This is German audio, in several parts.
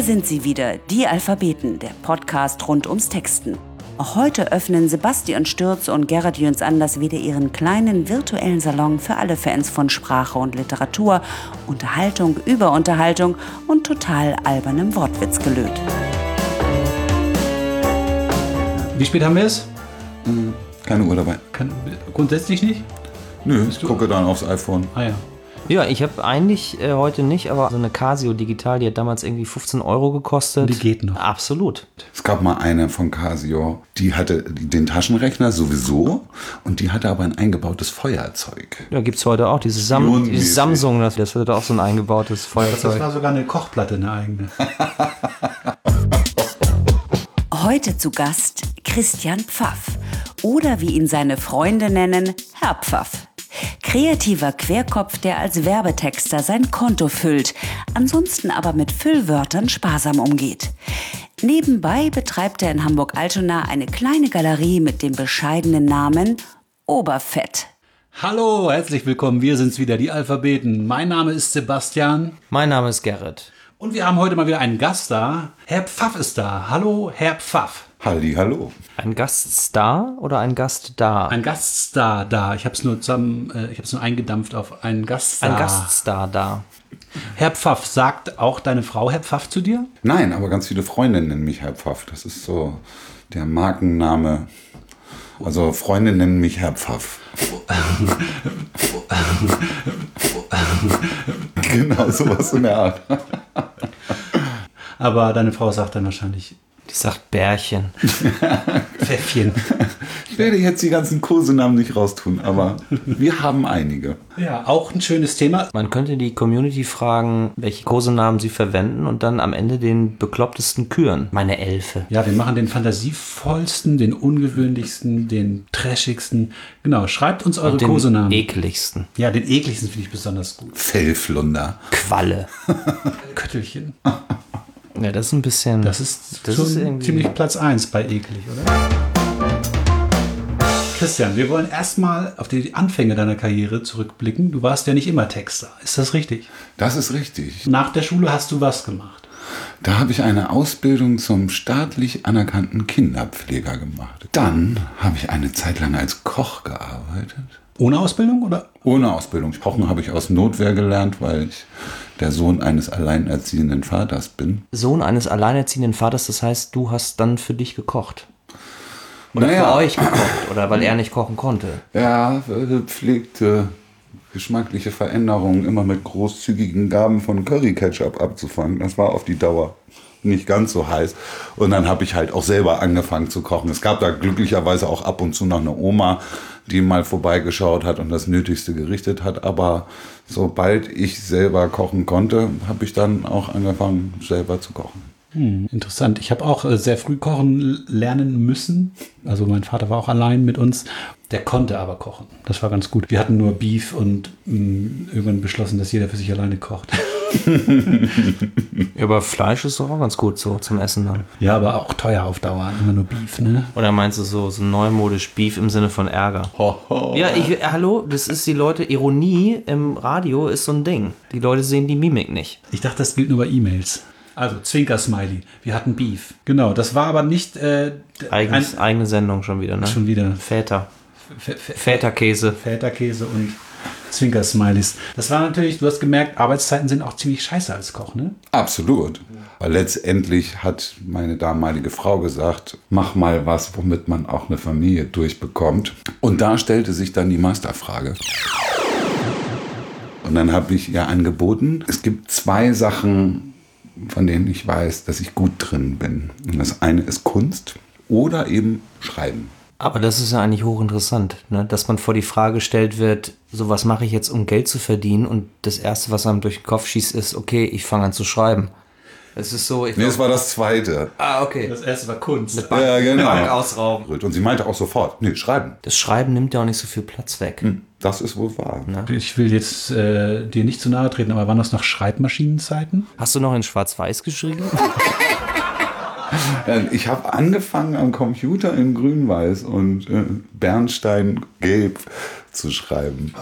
Hier sind sie wieder, die Alphabeten, der Podcast rund ums Texten. Auch heute öffnen Sebastian Stürz und Gerhard Jöns Anders wieder ihren kleinen virtuellen Salon für alle Fans von Sprache und Literatur, Unterhaltung über Unterhaltung und total albernem Wortwitzgelöt. Wie spät haben wir es? Keine Uhr dabei. Kann, grundsätzlich nicht? Nö, ich gucke dann aufs iPhone. Ah ja. Ja, ich habe eigentlich äh, heute nicht, aber so eine Casio Digital, die hat damals irgendwie 15 Euro gekostet. Die geht noch. Absolut. Es gab mal eine von Casio, die hatte den Taschenrechner sowieso und die hatte aber ein eingebautes Feuerzeug. Ja, gibt's heute auch. Diese, Sam dieses Samsung, das, das hat auch so ein eingebautes Das Feuerzeug. war sogar eine Kochplatte, eine eigene. Heute zu Gast Christian Pfaff oder wie ihn seine Freunde nennen, Herr Pfaff. Kreativer Querkopf, der als Werbetexter sein Konto füllt, ansonsten aber mit Füllwörtern sparsam umgeht. Nebenbei betreibt er in Hamburg-Altona eine kleine Galerie mit dem bescheidenen Namen Oberfett. Hallo, herzlich willkommen. Wir sind's wieder, die Alphabeten. Mein Name ist Sebastian Mein Name ist Gerrit. und wir haben heute mal wieder einen Gast da. Herr Pfaff ist da. Hallo, Herr Pfaff. Halli, hallo. Ein Gaststar oder ein Gast da? Ein Gaststar da. Ich habe es nur zusammen, äh, ich habe es nur eingedampft auf einen Gaststar. Ein Gaststar da. Herr Pfaff, sagt auch deine Frau Herr Pfaff zu dir? Nein, aber ganz viele Freunde nennen mich Herr Pfaff. Das ist so der Markenname. Also Freunde nennen mich Herr Pfaff. genau, sowas in der Art. Aber deine Frau sagt dann wahrscheinlich Die sagt Bärchen. Pfäffchen. Ich werde jetzt die ganzen Kosenamen nicht raustun, aber wir haben einige. Ja, auch ein schönes Thema. Man könnte die Community fragen, welche Kosenamen sie verwenden und dann am Ende den beklopptesten küren. Meine Elfe. Ja, wir machen den fantasievollsten, den ungewöhnlichsten, den trashigsten. Genau, schreibt uns eure Und den Kosenamen. ekligsten. ja, den ekligsten finde ich besonders gut. Fellflunder. Qualle. Köttelchen. Ja, das ist ein bisschen. Das ist Das schon ist irgendwie- ziemlich Platz 1 bei eklig, oder? Christian, wir wollen erstmal auf die Anfänge deiner Karriere zurückblicken. Du warst ja nicht immer Texter. Ist das richtig? Das ist richtig. Nach der Schule hast du was gemacht. Da habe ich eine Ausbildung zum staatlich anerkannten Kinderpfleger gemacht. Dann habe ich eine Zeit lang als Koch gearbeitet. Ohne Ausbildung oder? Ohne Ausbildung. Kochen habe ich aus Notwehr gelernt, weil ich der Sohn eines alleinerziehenden Vaters bin. Sohn eines alleinerziehenden Vaters, das heißt, du hast dann für dich gekocht. Oder Naja. für euch gekocht. Oder weil er nicht kochen konnte. Er pflegte geschmackliche Veränderungen immer mit großzügigen Gaben von Curry-Ketchup abzufangen. Das war auf die Dauer nicht ganz so heiß. Und dann habe ich halt auch selber angefangen zu kochen. Es gab da glücklicherweise auch ab und zu noch eine Oma, die mal vorbeigeschaut hat und das Nötigste gerichtet hat. Aber sobald ich selber kochen konnte, habe ich dann auch angefangen, selber zu kochen. Hm, interessant. Ich habe auch äh, sehr früh kochen lernen müssen. Also mein Vater war auch allein mit uns. Der konnte aber kochen. Das war ganz gut. Wir hatten nur Beef und mh, irgendwann beschlossen, dass jeder für sich alleine kocht. Ja, aber Fleisch ist doch auch ganz gut so zum Essen dann. ja, aber auch teuer auf Dauer. Immer nur Beef, ne? Oder meinst du so, so neumodisch Beef im Sinne von Ärger? Ja, ich, äh, hallo, das ist die Leute, Ironie im Radio ist so ein Ding. Die Leute sehen die Mimik nicht. Ich dachte, das gilt nur bei E-Mails. Also Zwinker-Smiley. Wir hatten Beef. Genau, das war aber nicht äh, Eigens, eigene Sendung schon wieder, ne? schon wieder Väter. Väterkäse. Väterkäse und Zwinker-Smileys. Das war natürlich, du hast gemerkt, Arbeitszeiten sind auch ziemlich scheiße als Koch, ne? Absolut. Weil letztendlich hat meine damalige Frau gesagt, mach mal was, womit man auch eine Familie durchbekommt. Und da stellte sich dann die Masterfrage. Und dann habe ich ihr angeboten, es gibt zwei Sachen, von denen ich weiß, dass ich gut drin bin. Und das eine ist Kunst oder eben Schreiben. Aber das ist ja eigentlich hochinteressant, ne? dass man vor die Frage gestellt wird, so was mache ich jetzt, um Geld zu verdienen und das Erste, was einem durch den Kopf schießt, ist, okay, ich fange an zu schreiben. Es ist so, ich Nee, das war das zweite. ah, okay. Das erste war Kunst. Bank, Ja, genau. Bank ausrauben. Und sie meinte auch sofort, nee, Schreiben. Das Schreiben nimmt ja auch nicht so viel Platz weg. Das ist wohl wahr. Ich will jetzt äh, dir nicht zu nahe treten, aber waren das noch Schreibmaschinenzeiten? Hast du noch in Schwarz-Weiß geschrieben? Ja, Ich habe angefangen am Computer in Grün-Weiß und äh, Bernstein gelb zu schreiben.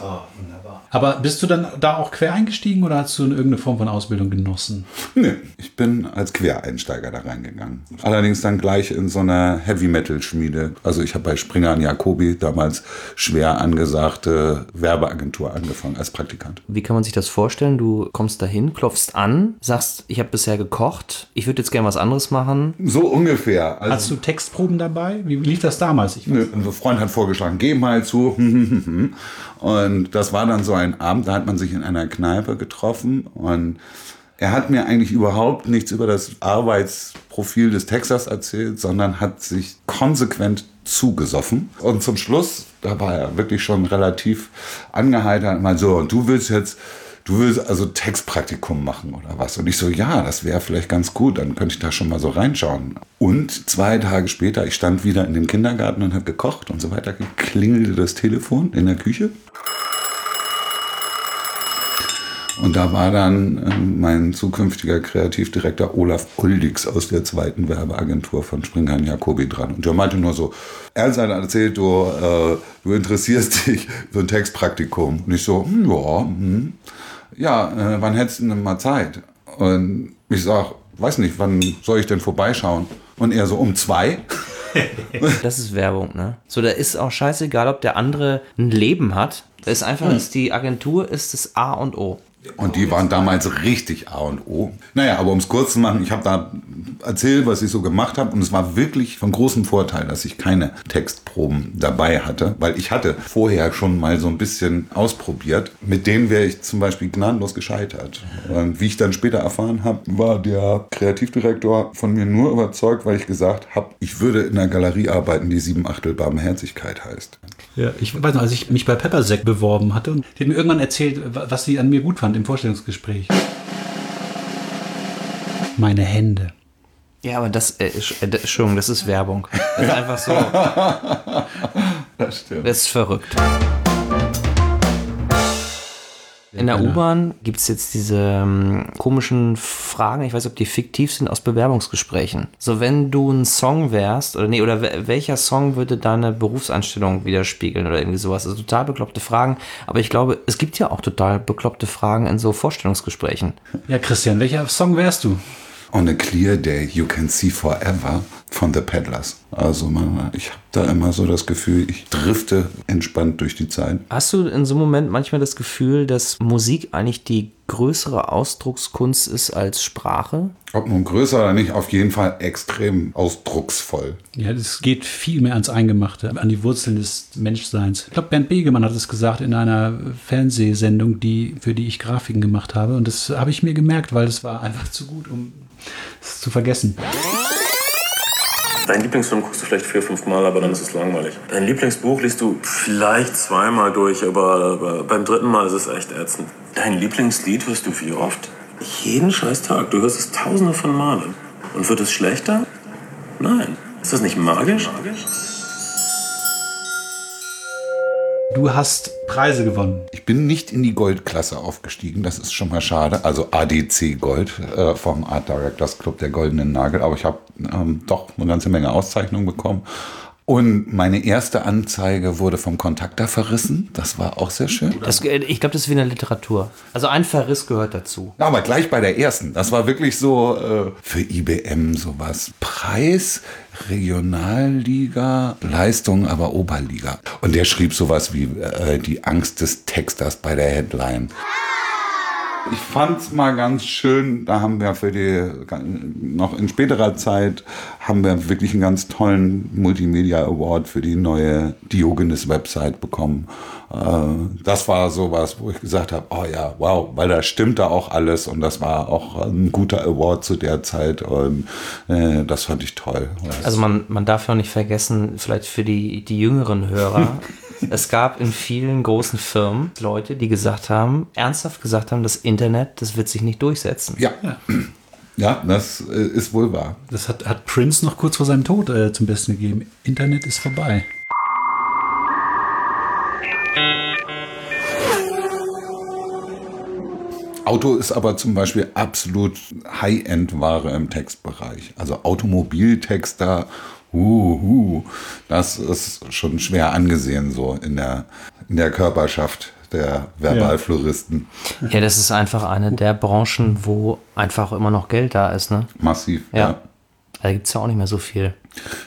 Aber bist du dann da auch quer eingestiegen oder hast du irgendeine Form von Ausbildung genossen? Nee, ich bin als Quereinsteiger da reingegangen. Allerdings dann gleich in so einer Heavy-Metal-Schmiede. Also ich habe bei Springer und Jacobi damals schwer angesagte Werbeagentur angefangen als Praktikant. Wie kann man sich das vorstellen? Du kommst dahin, klopfst an, sagst, ich habe bisher gekocht, ich würde jetzt gerne was anderes machen. So ungefähr. Also, Hast du Textproben dabei? Wie lief das damals? Ich Nö, Ein Freund hat vorgeschlagen, geh mal zu. Und das war dann so ein Abend, da hat man sich in einer Kneipe getroffen und er hat mir eigentlich überhaupt nichts über das Arbeitsprofil des Texters erzählt, sondern hat sich konsequent zugesoffen. Und zum Schluss, da war er wirklich schon relativ angeheitert, mal so, und du willst jetzt du willst also Textpraktikum machen oder was? Und ich so, ja, das wäre vielleicht ganz gut, dann könnte ich da schon mal so reinschauen. Und zwei Tage später, ich stand wieder in dem Kindergarten und habe gekocht und so weiter, klingelte das Telefon in der Küche. Und da war dann ähm, mein zukünftiger Kreativdirektor Olaf Uldix aus der zweiten Werbeagentur von Springer Jacobi dran. Und der meinte nur so, er hat erzählt, du, äh, du interessierst dich für ein Textpraktikum. Und ich so, hm, ja, hm. Ja, äh, wann hättest du denn mal Zeit? Und ich sag, weiß nicht, wann soll ich denn vorbeischauen? Und er so, um zwei? Das ist Werbung, ne? So, da ist auch scheißegal, ob der andere ein Leben hat. Da ist einfach, ist die Agentur ist das A und O. Und die waren damals richtig A und O. Naja, aber um es kurz zu machen, ich habe da erzählt, was ich so gemacht habe. Und es war wirklich von großem Vorteil, dass ich keine Textproben dabei hatte, weil ich hatte vorher schon mal so ein bisschen ausprobiert. Mit denen wäre ich zum Beispiel gnadenlos gescheitert. Und wie ich dann später erfahren habe, war der Kreativdirektor von mir nur überzeugt, weil ich gesagt habe, ich würde in einer Galerie arbeiten, die sieben Achtel Barmherzigkeit heißt. Ja, ich weiß noch, als ich mich bei Peppersec beworben hatte, und die hat mir irgendwann erzählt, was sie an mir gut fand im Vorstellungsgespräch. Meine Hände. Ja, aber das, äh, ist- äh, Entschuldigung, das ist Werbung. Das ist einfach so, Das stimmt. das ist verrückt. In der U-Bahn gibt es jetzt diese ähm, komischen Fragen, ich weiß nicht, ob die fiktiv sind, aus Bewerbungsgesprächen. So, wenn du ein Song wärst, oder nee, oder wel- welcher Song würde deine Berufseinstellung widerspiegeln oder irgendwie sowas? Also total bekloppte Fragen. Aber ich glaube, es gibt ja auch total bekloppte Fragen in so Vorstellungsgesprächen. Ja, Christian, welcher Song wärst du? On a clear day you can see forever von The Peddlers. Also man, ich habe da immer so das Gefühl, ich drifte entspannt durch die Zeit. Hast du in so einem Moment manchmal das Gefühl, dass Musik eigentlich die größere Ausdruckskunst ist als Sprache? Ob nun größer oder nicht, auf jeden Fall extrem ausdrucksvoll. Ja, das geht viel mehr ans Eingemachte, an die Wurzeln des Menschseins. Ich glaube, Bernd Begemann hat es gesagt in einer Fernsehsendung, die, für die ich Grafiken gemacht habe. Und das habe ich mir gemerkt, weil es war einfach zu gut, um es zu vergessen. Deinen Lieblingsfilm guckst du vielleicht vier, fünf Mal, aber dann ist es langweilig. Dein Lieblingsbuch liest du vielleicht zweimal durch, aber, aber beim dritten Mal ist es echt ätzend. Dein Lieblingslied hörst du wie oft? Jeden scheiß Tag. Du hörst es tausende von Malen. Und wird es schlechter? Nein. Ist das nicht magisch? Du hast Preise gewonnen. Ich bin nicht in die Goldklasse aufgestiegen, das ist schon mal schade. Also ADC Gold äh, vom Art Directors Club der Goldenen Nagel. Aber ich habe ähm, doch eine ganze Menge Auszeichnungen bekommen. Und meine erste Anzeige wurde vom Kontakter verrissen. Das war auch sehr schön. Das, äh, ich glaube, das ist wie in der Literatur. Also ein Verriss gehört dazu. Ja, Aber gleich bei der ersten. Das war wirklich so äh, für IBM sowas. Preis, Regionalliga, Leistung, aber Oberliga. Und der schrieb sowas wie äh, die Angst des Texters bei der Headline. Ich fand's mal ganz schön, da haben wir für die, noch in späterer Zeit, haben wir wirklich einen ganz tollen Multimedia Award für die neue Diogenes-Website bekommen. Äh, Das war sowas, wo ich gesagt habe, oh ja, wow, weil da stimmt da auch alles und das war auch ein guter Award zu der Zeit und äh, das fand ich toll. Also man, man darf ja auch nicht vergessen, vielleicht für die, die jüngeren Hörer, es gab in vielen großen Firmen Leute, die gesagt haben, ernsthaft gesagt haben, das Internet, das wird sich nicht durchsetzen. ja. Ja, das äh, ist wohl wahr. Das hat, hat Prince noch kurz vor seinem Tod äh, zum Besten gegeben. Internet ist vorbei. Auto ist aber zum Beispiel absolut High-End-Ware im Textbereich. Also Automobiltexter uh, das ist schon schwer angesehen so in der, in der Körperschaft der Verbalfloristen. Ja, das ist einfach eine der Branchen, wo einfach immer noch Geld da ist, ne? Massiv. Ja. ja. Da gibt es ja auch nicht mehr so viel.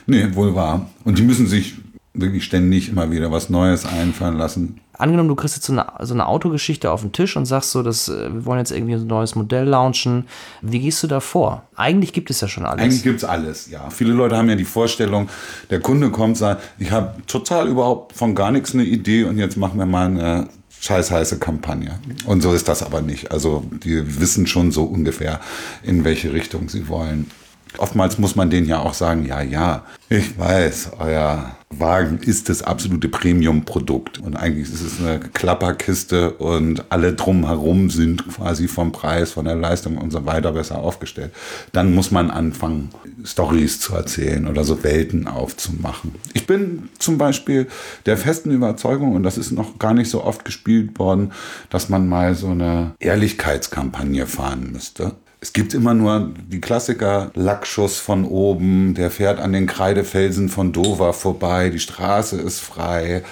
Nee, wohl wahr. Und die müssen sich wirklich ständig immer wieder was Neues einfallen lassen. Angenommen, du kriegst jetzt so eine, so eine Autogeschichte auf den Tisch und sagst so, dass, äh, wir wollen jetzt irgendwie ein neues Modell launchen. Wie gehst du da vor? Eigentlich gibt es ja schon alles. Eigentlich gibt es alles, ja. Viele Leute haben ja die Vorstellung, der Kunde kommt, sagt, ich habe total überhaupt von gar nichts eine Idee und jetzt machen wir mal eine scheiß heiße Kampagne. Und so ist das aber nicht. Also die wissen schon so ungefähr, in welche Richtung sie wollen. Oftmals muss man denen ja auch sagen, ja, ja, ich weiß, euer Wagen ist das absolute Premium-Produkt. Und eigentlich ist es eine Klapperkiste und alle drumherum sind quasi vom Preis, von der Leistung und so weiter besser aufgestellt. Dann muss man anfangen, Stories zu erzählen oder so Welten aufzumachen. Ich bin zum Beispiel der festen Überzeugung, und das ist noch gar nicht so oft gespielt worden, dass man mal so eine Ehrlichkeitskampagne fahren müsste. Es gibt immer nur die Klassiker, Lackschuss von oben, der fährt an den Kreidefelsen von Dover vorbei, die Straße ist frei,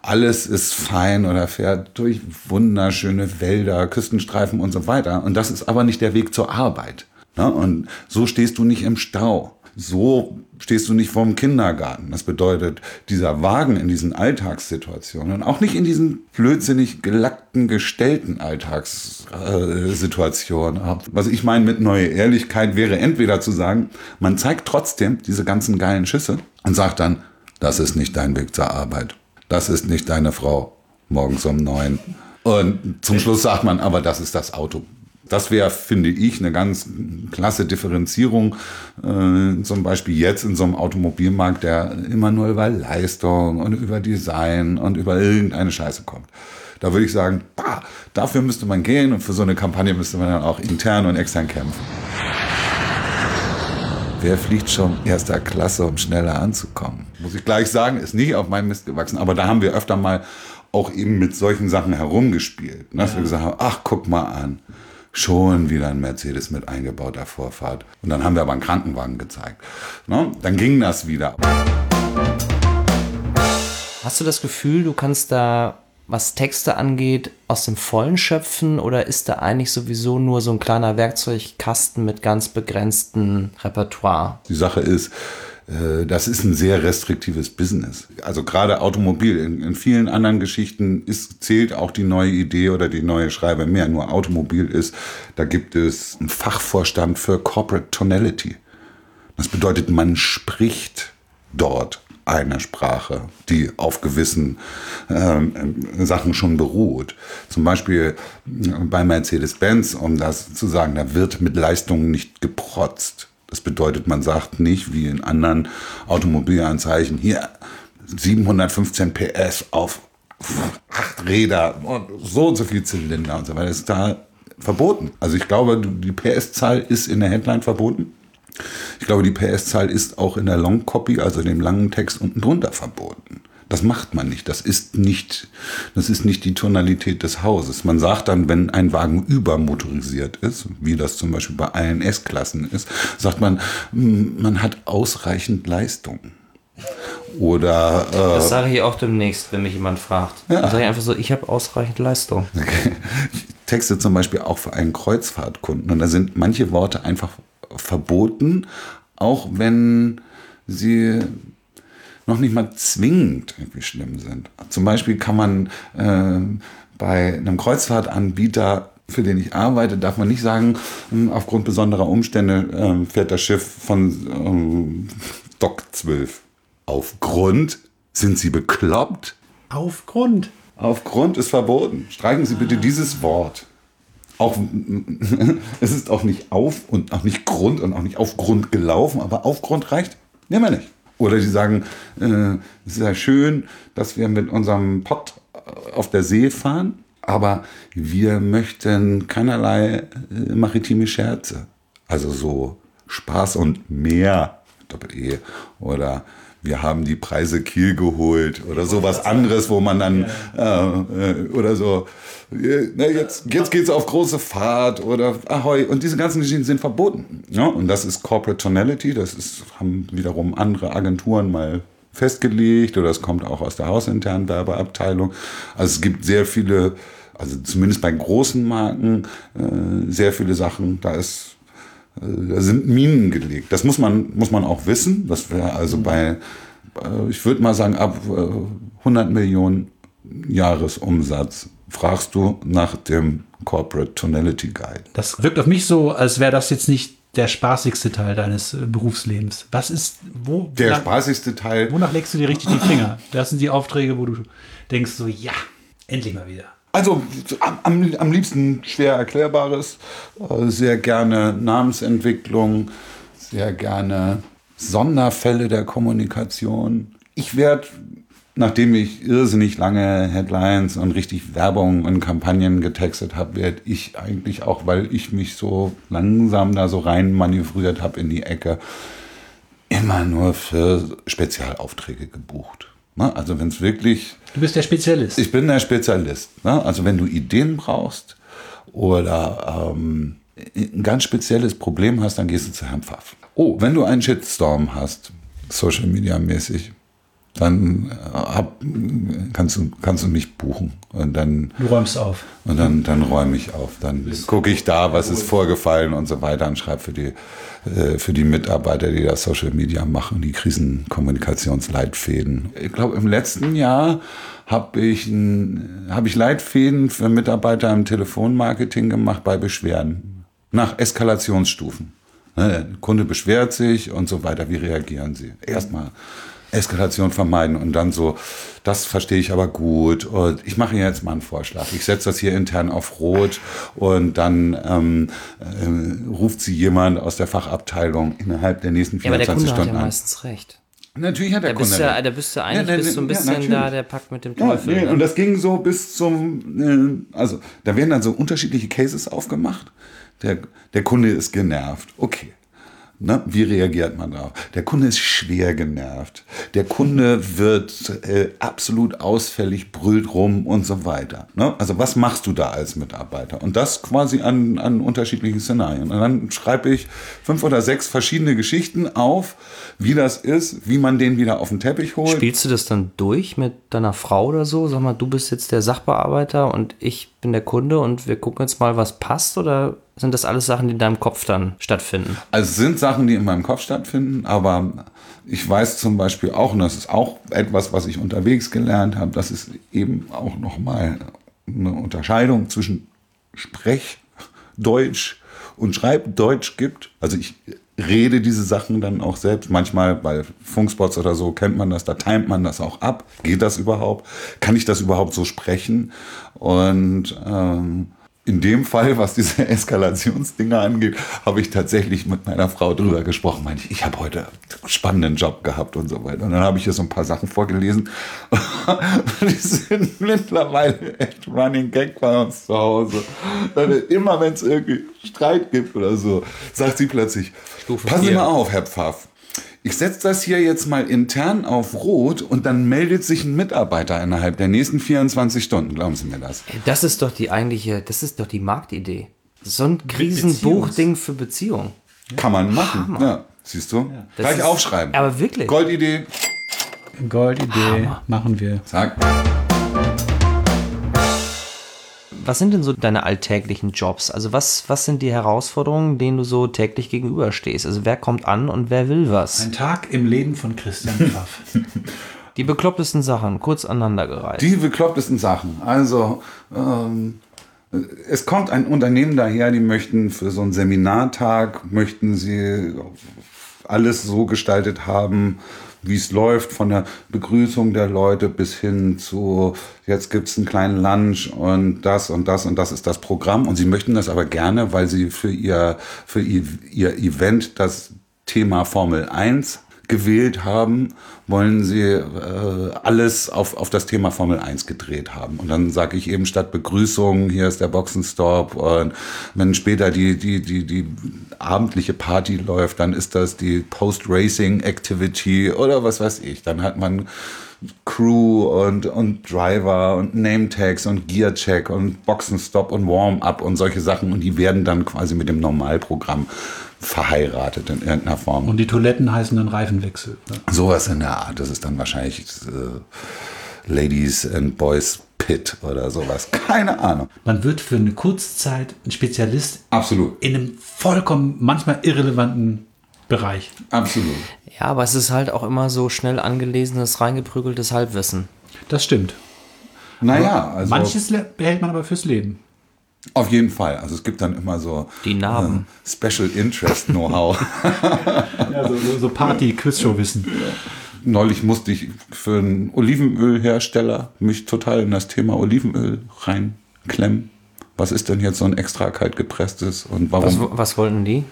alles ist fein oder fährt durch wunderschöne Wälder, Küstenstreifen und so weiter. Und das ist aber nicht der Weg zur Arbeit. Ne? Und so stehst du nicht im Stau so stehst du nicht vorm Kindergarten. Das bedeutet, dieser Wagen in diesen Alltagssituationen, auch nicht in diesen blödsinnig gelackten, gestellten Alltagssituationen. Was ich meine mit neue Ehrlichkeit wäre entweder zu sagen, man zeigt trotzdem diese ganzen geilen Schüsse und sagt dann, das ist nicht dein Weg zur Arbeit. Das ist nicht deine Frau morgens um neun. Und zum Schluss sagt man, aber das ist das Auto. Das wäre, finde ich, eine ganz klasse Differenzierung. Äh, zum Beispiel jetzt in so einem Automobilmarkt, der immer nur über Leistung und über Design und über irgendeine Scheiße kommt. Da würde ich sagen, bah, dafür müsste man gehen und für so eine Kampagne müsste man dann auch intern und extern kämpfen. Wer fliegt schon erster Klasse, um schneller anzukommen? Muss ich gleich sagen, ist nicht auf meinem Mist gewachsen, aber da haben wir öfter mal auch eben mit solchen Sachen herumgespielt. Ne? Dass ja. wir gesagt haben, ach, guck mal an schon wieder ein Mercedes mit eingebauter Vorfahrt. Und dann haben wir aber einen Krankenwagen gezeigt. Ne? Dann ging das wieder. Hast du das Gefühl, du kannst da, was Texte angeht, aus dem Vollen schöpfen oder ist da eigentlich sowieso nur so ein kleiner Werkzeugkasten mit ganz begrenztem Repertoire? Die Sache ist, das ist ein sehr restriktives Business. Also gerade Automobil. In, in, vielen anderen Geschichten ist, zählt auch die neue Idee oder die neue Schreibe mehr. Nur Automobil ist, da gibt es einen Fachvorstand für Corporate Tonality. Das bedeutet, man spricht dort eine Sprache, die auf gewissen ähm, Sachen schon beruht. Zum Beispiel äh, bei Mercedes-Benz, um das zu sagen, da wird mit Leistungen nicht geprotzt. Das bedeutet, man sagt nicht wie in anderen Automobilanzeichen, hier 715 PS auf acht Räder und so und so viel Zylinder und so weiter. Das ist da verboten. Also ich glaube, die PS-Zahl ist in der Headline verboten. Ich glaube, die PS-Zahl ist auch in der Long Copy, also dem langen Text unten drunter verboten. Das macht man nicht. Das ist nicht, das ist nicht die Tonalität des Hauses. Man sagt dann, wenn ein Wagen übermotorisiert ist, wie das zum Beispiel bei allen S-Klassen ist, sagt man, hm, man hat ausreichend Leistung. Oder. Äh, das sage ich auch demnächst, wenn mich jemand fragt. Ja. Dann sage ich einfach so, ich habe ausreichend Leistung. Okay. Ich texte zum Beispiel auch für einen Kreuzfahrtkunden und da sind manche Worte einfach verboten, auch wenn sie noch nicht mal zwingend irgendwie schlimm sind. Zum Beispiel kann man äh, bei einem Kreuzfahrtanbieter für den ich arbeite, darf man nicht sagen, hm, aufgrund besonderer Umstände äh, fährt das Schiff von ähm, Dock 12. Aufgrund? Sind Sie bekloppt? Aufgrund. Aufgrund ist verboten. Streichen Sie bitte dieses Wort. Auch, es ist auch nicht auf und auch nicht Grund und auch nicht auf Grund gelaufen, aber Aufgrund reicht. Nehmen wir nicht. Oder die sagen, äh, es ist ja schön, dass wir mit unserem Pott äh, auf der See fahren, aber wir möchten keinerlei äh, maritime Scherze. Also so Spaß und mehr, Doppel-E. Oder wir haben die Preise Kiel geholt oder sowas anderes, wo man dann äh, äh, oder so, äh, na, jetzt, jetzt geht's auf große Fahrt oder Ahoi und diese ganzen Geschichten sind verboten. Ja? Und das ist Corporate Tonality, das ist, haben wiederum andere Agenturen mal festgelegt oder es kommt auch aus der hausinternen Werbeabteilung. Also es gibt sehr viele, also zumindest bei großen Marken, äh, sehr viele Sachen, da ist da sind Minen gelegt. Das muss man, muss man auch wissen. Das wäre also bei, äh, ich würde mal sagen, ab 100 äh, Millionen Jahresumsatz fragst du nach dem Corporate Tonality Guide. Das wirkt auf mich so, als wäre das jetzt nicht der spaßigste Teil deines äh, Berufslebens. Was ist, wo? Der wonach, spaßigste Teil. Wonach legst du dir richtig die Finger? Das sind die Aufträge, wo du denkst so, ja, endlich mal wieder. Also am, am liebsten schwer erklärbares, äh, sehr gerne Namensentwicklung, sehr gerne Sonderfälle der Kommunikation. Ich werde, nachdem ich irrsinnig lange Headlines und richtig Werbung und Kampagnen getextet habe, werde ich eigentlich auch, weil ich mich so langsam da so rein manövriert habe in die Ecke, immer nur für Spezialaufträge gebucht. Ne? Also wenn es wirklich... Du bist der Spezialist. Ich bin der Spezialist. Ne? Also wenn du Ideen brauchst oder ähm, ein ganz spezielles Problem hast, dann gehst du zu Herrn Pfaff. Oh, wenn du einen Shitstorm hast, Social Media mäßig, dann äh, hab, kannst, du, kannst du mich buchen. Und dann, du räumst auf. Und dann, dann räume ich auf. Dann gucke ich da, was ist vorgefallen und so weiter und schreibe für die, äh, für die Mitarbeiter, die das Social Media machen, die Krisenkommunikationsleitfäden. Ich glaube, im letzten Jahr habe ich, hab ich Leitfäden für Mitarbeiter im Telefonmarketing gemacht bei Beschwerden. Nach Eskalationsstufen. Ne, der Kunde beschwert sich und so weiter. Wie reagieren Sie? Erstmal Eskalation vermeiden und dann so, das verstehe ich aber gut und ich mache jetzt mal einen Vorschlag. Ich setze das hier intern auf Rot und dann ähm, äh, ruft sie jemand aus der Fachabteilung innerhalb der nächsten 24 ja, aber der Kunde Stunden hat ja meistens recht. Natürlich hat der da Kunde. Bist ja, da bist du eigentlich ja, bist so ein bisschen ja, da der Pakt mit dem Teufel. Ja, nee, ne? Und das ging so bis zum, äh, also da werden dann so unterschiedliche Cases aufgemacht. Der, der Kunde ist genervt. Okay. Ne? Wie reagiert man darauf? Der Kunde ist schwer genervt. Der Kunde wird äh, absolut ausfällig, brüllt rum und so weiter. Ne? Also was machst du da als Mitarbeiter? Und das quasi an, an unterschiedlichen Szenarien. Und dann schreibe ich fünf oder sechs verschiedene Geschichten auf, wie das ist, wie man den wieder auf den Teppich holt. Spielst du das dann durch mit deiner Frau oder so? Sag mal, du bist jetzt der Sachbearbeiter und ich bin der Kunde und wir gucken jetzt mal, was passt oder sind das alles Sachen, die in deinem Kopf dann stattfinden? Also es sind Sachen, die in meinem Kopf stattfinden, aber ich weiß zum Beispiel auch, und das ist auch etwas, was ich unterwegs gelernt habe, dass es eben auch nochmal eine Unterscheidung zwischen Sprechdeutsch und Schreibdeutsch gibt. Also ich rede diese Sachen dann auch selbst. Manchmal bei Funkspots oder so kennt man das, da timet man das auch ab. Geht das überhaupt? Kann ich das überhaupt so sprechen? Und ähm, in dem Fall, was diese Eskalationsdinger angeht, habe ich tatsächlich mit meiner Frau drüber gesprochen. Meine ich, ich habe heute einen spannenden Job gehabt und so weiter. Und dann habe ich ihr so ein paar Sachen vorgelesen. die sind mittlerweile echt Running Gag bei uns zu Hause. Immer wenn es irgendwie Streit gibt oder so, sagt sie plötzlich, passen Sie mal auf, Herr Pfaff ich setze das hier jetzt mal intern auf Rot und dann meldet sich ein Mitarbeiter innerhalb der nächsten 24 Stunden. Glauben Sie mir das? Das ist doch die eigentliche, das ist doch die Marktidee. So ein Krisenbuchding für Beziehungen. Kann man machen. Hammer. Ja, siehst du? Ja. Gleich ist, aufschreiben. Aber wirklich. Goldidee. Goldidee Hammer. machen wir. Sag. Was sind denn so deine alltäglichen Jobs? Also was, was sind die Herausforderungen, denen du so täglich gegenüberstehst? Also wer kommt an und wer will was? Ein Tag im Leben von Christian Pfaff. die beklopptesten Sachen, kurz aneinandergereiht. Die beklopptesten Sachen. Also ähm, es kommt ein Unternehmen daher, die möchten für so einen Seminartag, möchten sie alles so gestaltet haben, wie es läuft, von der Begrüßung der Leute bis hin zu, jetzt gibt es einen kleinen Lunch und das und das und das ist das Programm. Und sie möchten das aber gerne, weil sie für ihr, für ihr, ihr Event das Thema Formel 1 gewählt haben, wollen sie äh, alles auf, auf das Thema Formel 1 gedreht haben. Und dann sage ich eben statt Begrüßung, hier ist der Boxenstopp. Und wenn später die, die, die, die abendliche Party läuft, dann ist das die Post-Racing-Activity oder was weiß ich. Dann hat man Crew und, und Driver und Name-Tags und Gear-Check und Boxenstopp und Warm-Up und solche Sachen. Und die werden dann quasi mit dem Normalprogramm verheiratet in irgendeiner Form. Und die Toiletten heißen dann Reifenwechsel. Ne? Sowas in der Art. Das ist dann wahrscheinlich äh, Ladies and Boys Pit oder sowas. Keine Ahnung. Man wird für eine Kurzzeit ein Spezialist Absolut. in einem vollkommen manchmal irrelevanten Bereich. Absolut. Ja, aber es ist halt auch immer so schnell angelesenes, reingeprügeltes Halbwissen. Das stimmt. Naja, also Manches behält man aber fürs Leben. auf jeden Fall. Also es gibt dann immer so Die Narben. äh, Special Interest Know-how. Ja, so, so, so Party-Quizshow-Wissen. Neulich musste ich für einen Olivenölhersteller mich total in das Thema Olivenöl reinklemmen. Was ist denn jetzt so ein extra kalt gepresstes und warum? Was, was wollten die?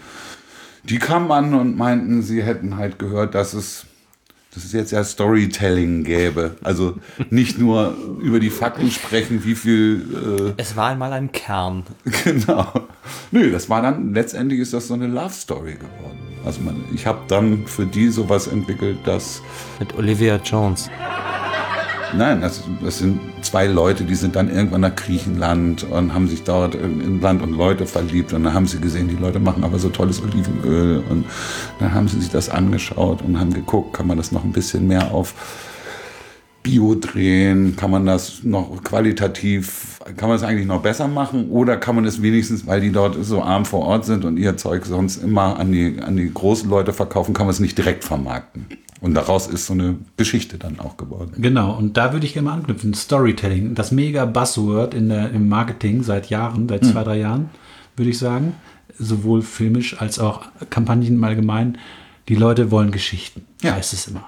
Die kamen an und meinten, sie hätten halt gehört, dass es, dass es jetzt ja Storytelling gäbe. Also nicht nur über die Fakten sprechen, wie viel Es war einmal ein Kern. äh, genau. Nö, das war dann, letztendlich ist das so eine Love Story geworden. Also man, ich habe dann für die sowas entwickelt, dass Mit Olivia Jones. Nein, das, das sind zwei Leute, die sind dann irgendwann nach Griechenland und haben sich dort in, Land und Leute verliebt. Und dann haben sie gesehen, die Leute machen aber so tolles Olivenöl. Und dann haben sie sich das angeschaut und haben geguckt, kann man das noch ein bisschen mehr auf Bio drehen? Kann man das noch qualitativ, kann man das eigentlich noch besser machen? Oder kann man es wenigstens, weil die dort so arm vor Ort sind und ihr Zeug sonst immer an die, an die großen Leute verkaufen, kann man es nicht direkt vermarkten? Und daraus ist so eine Geschichte dann auch geworden. Genau, und da würde ich gerne mal anknüpfen. Storytelling, das mega Buzzword in der, im Marketing seit Jahren, seit zwei, drei Jahren, würde ich sagen. Sowohl filmisch als auch Kampagnen im Allgemeinen. Die Leute wollen Geschichten, Ja. heißt es immer.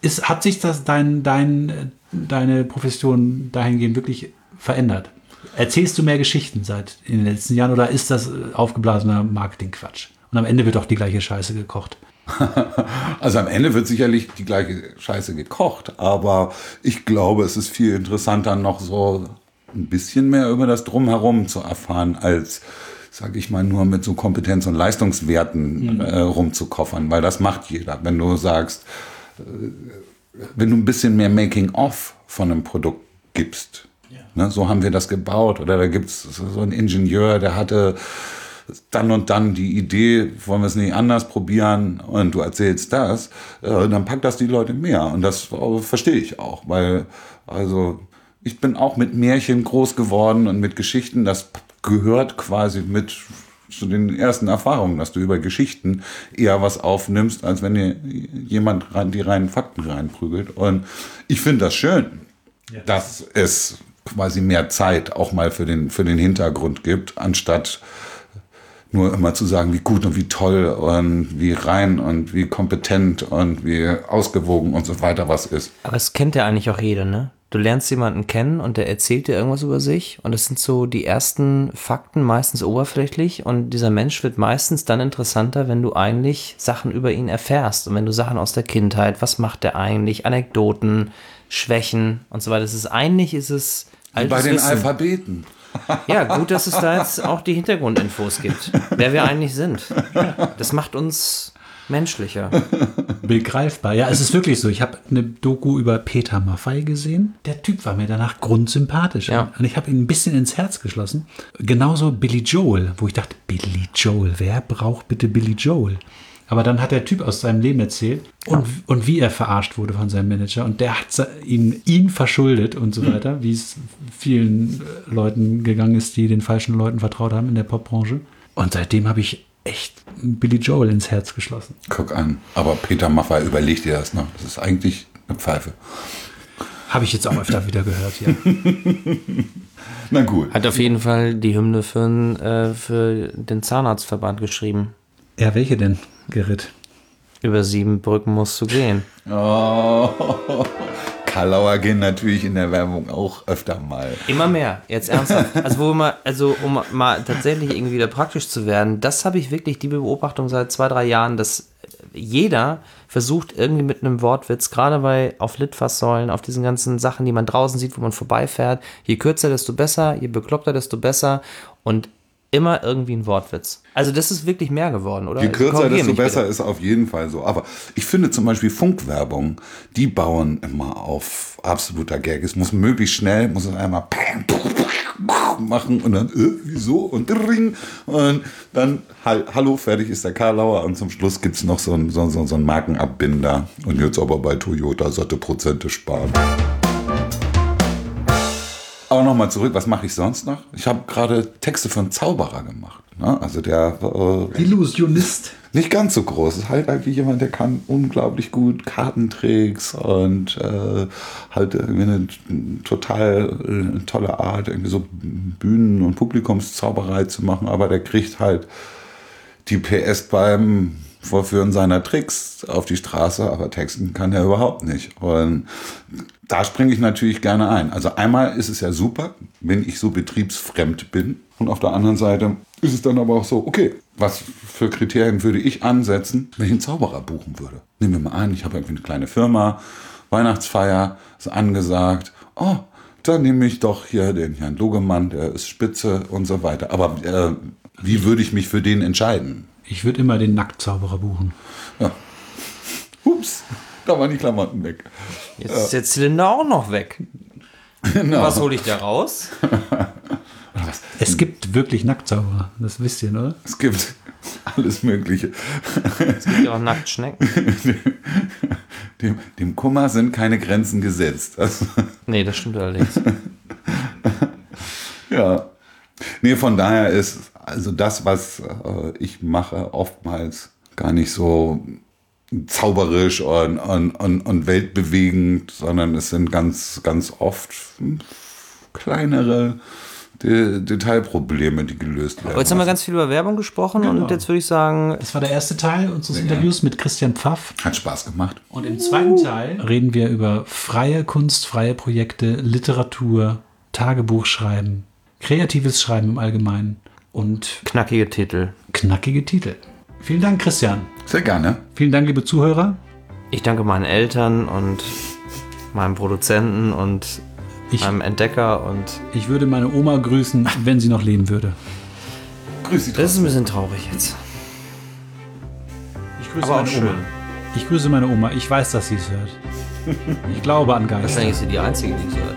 Ist, hat sich das dein, dein, deine Profession dahingehend wirklich verändert? Erzählst du mehr Geschichten seit in den letzten Jahren oder ist das aufgeblasener Marketingquatsch? Und am Ende wird auch die gleiche Scheiße gekocht. Also am Ende wird sicherlich die gleiche Scheiße gekocht, aber ich glaube, es ist viel interessanter, noch so ein bisschen mehr über das Drumherum zu erfahren, als, sag ich mal, nur mit so Kompetenz- und Leistungswerten äh, rumzukoffern, weil das macht jeder. Wenn du sagst, äh, wenn du ein bisschen mehr Making-of von einem Produkt gibst, ne, so haben wir das gebaut, oder da gibt es so einen Ingenieur, der hatte dann und dann die Idee, wollen wir es nicht anders probieren und du erzählst das, äh, dann packt das die Leute mehr. Und das äh, verstehe ich auch, weil, also, ich bin auch mit Märchen groß geworden und mit Geschichten, das gehört quasi mit zu den ersten Erfahrungen, dass du über Geschichten eher was aufnimmst, als wenn dir jemand die reinen Fakten reinprügelt. Und ich finde das schön, dass es quasi mehr Zeit auch mal für den, für den Hintergrund gibt, anstatt nur immer zu sagen, wie gut und wie toll und wie rein und wie kompetent und wie ausgewogen und so weiter was ist. Aber es kennt ja eigentlich auch jeder, ne? Du lernst jemanden kennen und der erzählt dir irgendwas über sich und es sind so die ersten Fakten, meistens oberflächlich und dieser Mensch wird meistens dann interessanter, wenn du eigentlich Sachen über ihn erfährst und wenn du Sachen aus der Kindheit, was macht der eigentlich, Anekdoten, Schwächen und so weiter. Es ist eigentlich ist es bei den Wissen. Alphabeten. Ja, gut, dass es da jetzt auch die Hintergrundinfos gibt, wer wir eigentlich sind. Das macht uns menschlicher. Begreifbar. Ja, es ist wirklich so. Ich habe eine Doku über Peter Maffei gesehen. Der Typ war mir danach grundsympathisch. Ja. Und ich habe ihn ein bisschen ins Herz geschlossen. Genauso Billy Joel, wo ich dachte, Billy Joel, wer braucht bitte Billy Joel? Aber dann hat der Typ aus seinem Leben erzählt und, und wie er verarscht wurde von seinem Manager. Und der hat ihn, ihn verschuldet und so weiter, wie es vielen äh, Leuten gegangen ist, die den falschen Leuten vertraut haben in der Popbranche. Und seitdem habe ich echt Billy Joel ins Herz geschlossen. Guck an. Aber Peter Maffay, überleg dir das noch. Das ist eigentlich eine Pfeife. Habe ich jetzt auch öfter wieder gehört, ja. Na gut. Hat auf jeden Fall die Hymne für, äh, für den Zahnarztverband geschrieben. Ja, welche denn, Gerrit? Über sieben Brücken musst du gehen. Oh. Karlauer gehen natürlich in der Werbung auch öfter mal. Immer mehr, jetzt ernsthaft. Also, wo man, also um mal tatsächlich irgendwie wieder praktisch zu werden, das habe ich wirklich, die Beobachtung seit zwei, drei Jahren, dass jeder versucht irgendwie mit einem Wortwitz, gerade bei auf Litfaßsäulen, auf diesen ganzen Sachen, die man draußen sieht, wo man vorbeifährt, je kürzer, desto besser, je bekloppter, desto besser und immer irgendwie ein Wortwitz. Also das ist wirklich mehr geworden, oder? Je kürzer, desto besser bitte. ist auf jeden Fall so. Aber ich finde zum Beispiel Funkwerbung, die bauen immer auf absoluter Gag. Es muss möglichst schnell, muss es einmal machen und dann, äh, wieso? Und ring. Und dann, hall- hallo, fertig ist der Karlauer. Und zum Schluss gibt es noch so einen so, so, so einen Markenabbinder. Und jetzt aber bei Toyota satte Prozente sparen. Aber nochmal zurück, was mache ich sonst noch? Ich habe gerade Texte für einen Zauberer gemacht. Ne? Also der äh, Illusionist. nicht ganz so groß. Ist halt eigentlich jemand, der kann unglaublich gut Kartentricks und äh, halt irgendwie eine total äh, tolle Art, irgendwie so Bühnen- und Publikumszauberei zu machen, aber der kriegt halt die PS beim Vorführen seiner Tricks auf die Straße, aber texten kann er überhaupt nicht. Und da springe ich natürlich gerne ein. Also einmal ist es ja super, wenn ich so betriebsfremd bin. Und auf der anderen Seite ist es dann aber auch so, okay, was für Kriterien würde ich ansetzen, wenn ich einen Zauberer buchen würde? Nehmen wir mal an, ich habe irgendwie eine kleine Firma, Weihnachtsfeier ist angesagt. Oh, dann nehme ich doch hier den Herrn Logemann, der ist spitze und so weiter. Aber äh, wie würde ich mich für den entscheiden? Ich würde immer den Nacktzauberer buchen. Ja. Ups, da waren die Klamotten weg. Jetzt ist der Zylinder auch noch weg. Genau. Was hole ich da raus? Es gibt wirklich Nacktzauberer, das wisst ihr, oder? Es gibt alles Mögliche. Es gibt ja auch Nacktschnecken. Dem, dem Kummer sind keine Grenzen gesetzt. Also, Nee, das stimmt allerdings. ja. Nee, von daher ist also das, was äh, ich mache, oftmals gar nicht so zauberisch und, und, und, und weltbewegend, sondern es sind ganz, ganz oft kleinere De Detailprobleme, die gelöst werden. Aber jetzt haben wir ganz viel über Werbung gesprochen Genau. und jetzt würde ich sagen, Das war der erste Teil unseres Interviews mit Christian Pfaff. Hat Spaß gemacht. Und im zweiten Teil reden wir über freie Kunst, freie Projekte, Literatur, Tagebuchschreiben, kreatives Schreiben im Allgemeinen und knackige Titel. knackige Titel. Vielen Dank, Christian. Sehr gerne. Vielen Dank, liebe Zuhörer. Ich danke meinen Eltern und meinem Produzenten und Ich- meinem Entdecker und Ich würde meine Oma grüßen, wenn sie noch leben würde. Grüß Sie das ist ein bisschen traurig jetzt. Ich grüße Aber auch meine schön. Oma. Ich grüße meine Oma. Ich weiß, dass sie es hört. Ich glaube an Geister. Wahrscheinlich ist sie die Einzige, die es hört.